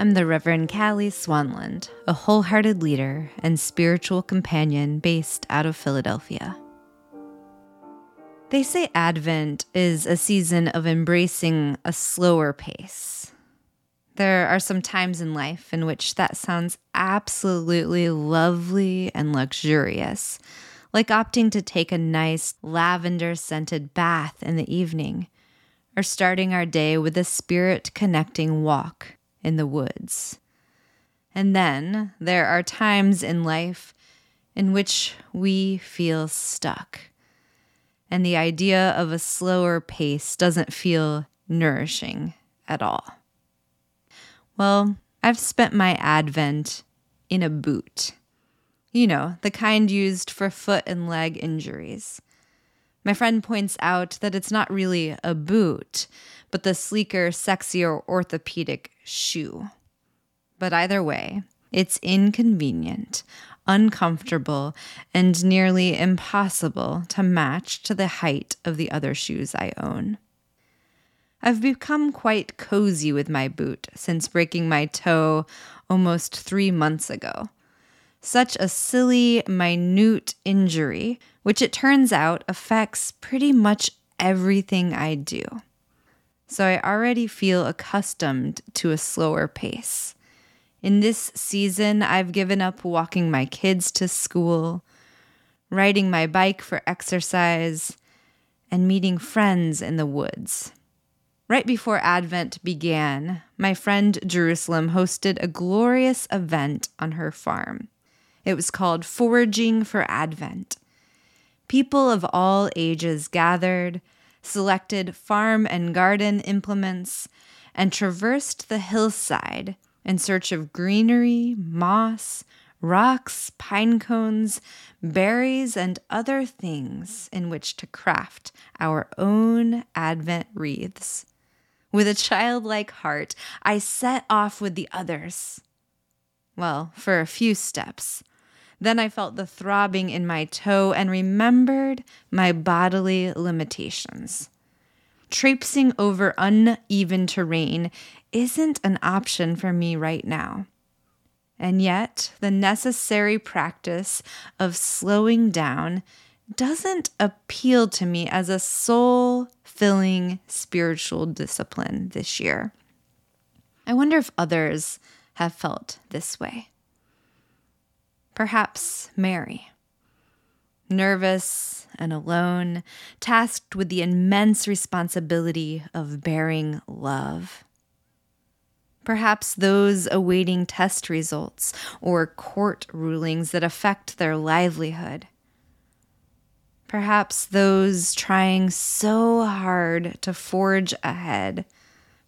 I'm the Reverend Callie Swanlund, a wholehearted leader and spiritual companion based out of Philadelphia. They say Advent is a season of embracing a slower pace. There are some times in life in which that sounds absolutely lovely and luxurious, like opting to take a nice lavender scented bath in the evening, or starting our day with a spirit connecting walk in the woods. And then there are times in life in which we feel stuck. And the idea of a slower pace doesn't feel nourishing at all. Well, I've spent my Advent in a boot. You know, the kind used for foot and leg injuries. My friend points out that it's not really a boot, but the sleeker, sexier orthopedic shoe. But either way, it's inconvenient, uncomfortable, and nearly impossible to match to the height of the other shoes I own. I've become quite cozy with my boot since breaking my toe almost three months ago. Such a silly, minute injury, which it turns out affects pretty much everything I do so I already feel accustomed to a slower pace. In this season, I've given up walking my kids to school, riding my bike for exercise, and meeting friends in the woods. Right before Advent began, my friend Jerusalem hosted a glorious event on her farm. It was called Foraging for Advent. People of all ages gathered selected farm and garden implements, and traversed the hillside in search of greenery, moss, rocks, pine cones, berries, and other things in which to craft our own Advent wreaths. With a childlike heart, I set off with the others. Well, for a few steps, then I felt the throbbing in my toe and remembered my bodily limitations. Traipsing over uneven terrain isn't an option for me right now. And yet, the necessary practice of slowing down doesn't appeal to me as a soul filling spiritual discipline this year. I wonder if others have felt this way perhaps Mary. Nervous and alone, tasked with the immense responsibility of bearing love. Perhaps those awaiting test results or court rulings that affect their livelihood. Perhaps those trying so hard to forge ahead,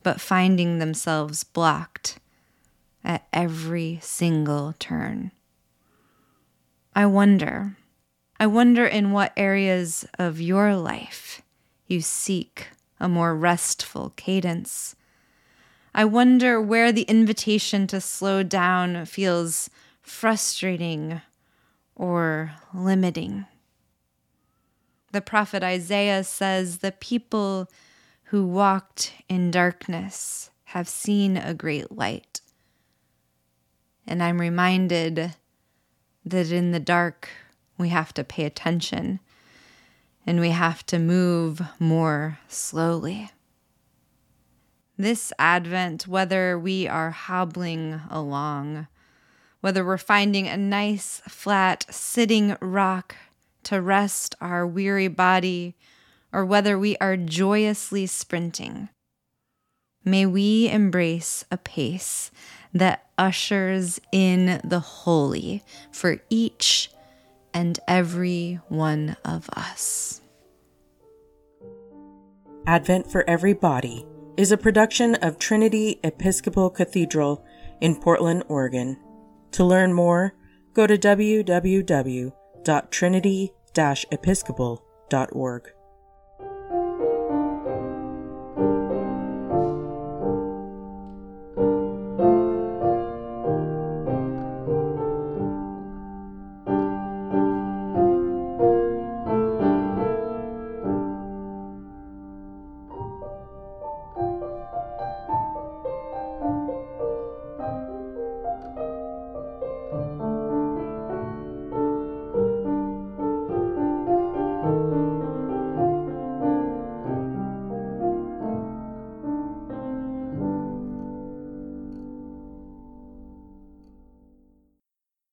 but finding themselves blocked at every single turn. I wonder, I wonder in what areas of your life you seek a more restful cadence. I wonder where the invitation to slow down feels frustrating or limiting. The prophet Isaiah says the people who walked in darkness have seen a great light. And I'm reminded that in the dark we have to pay attention and we have to move more slowly. This Advent, whether we are hobbling along, whether we're finding a nice, flat, sitting rock to rest our weary body, or whether we are joyously sprinting, may we embrace a pace that ushers in the holy for each and every one of us. Advent for Every Body is a production of Trinity Episcopal Cathedral in Portland, Oregon. To learn more, go to www.trinity-episcopal.org.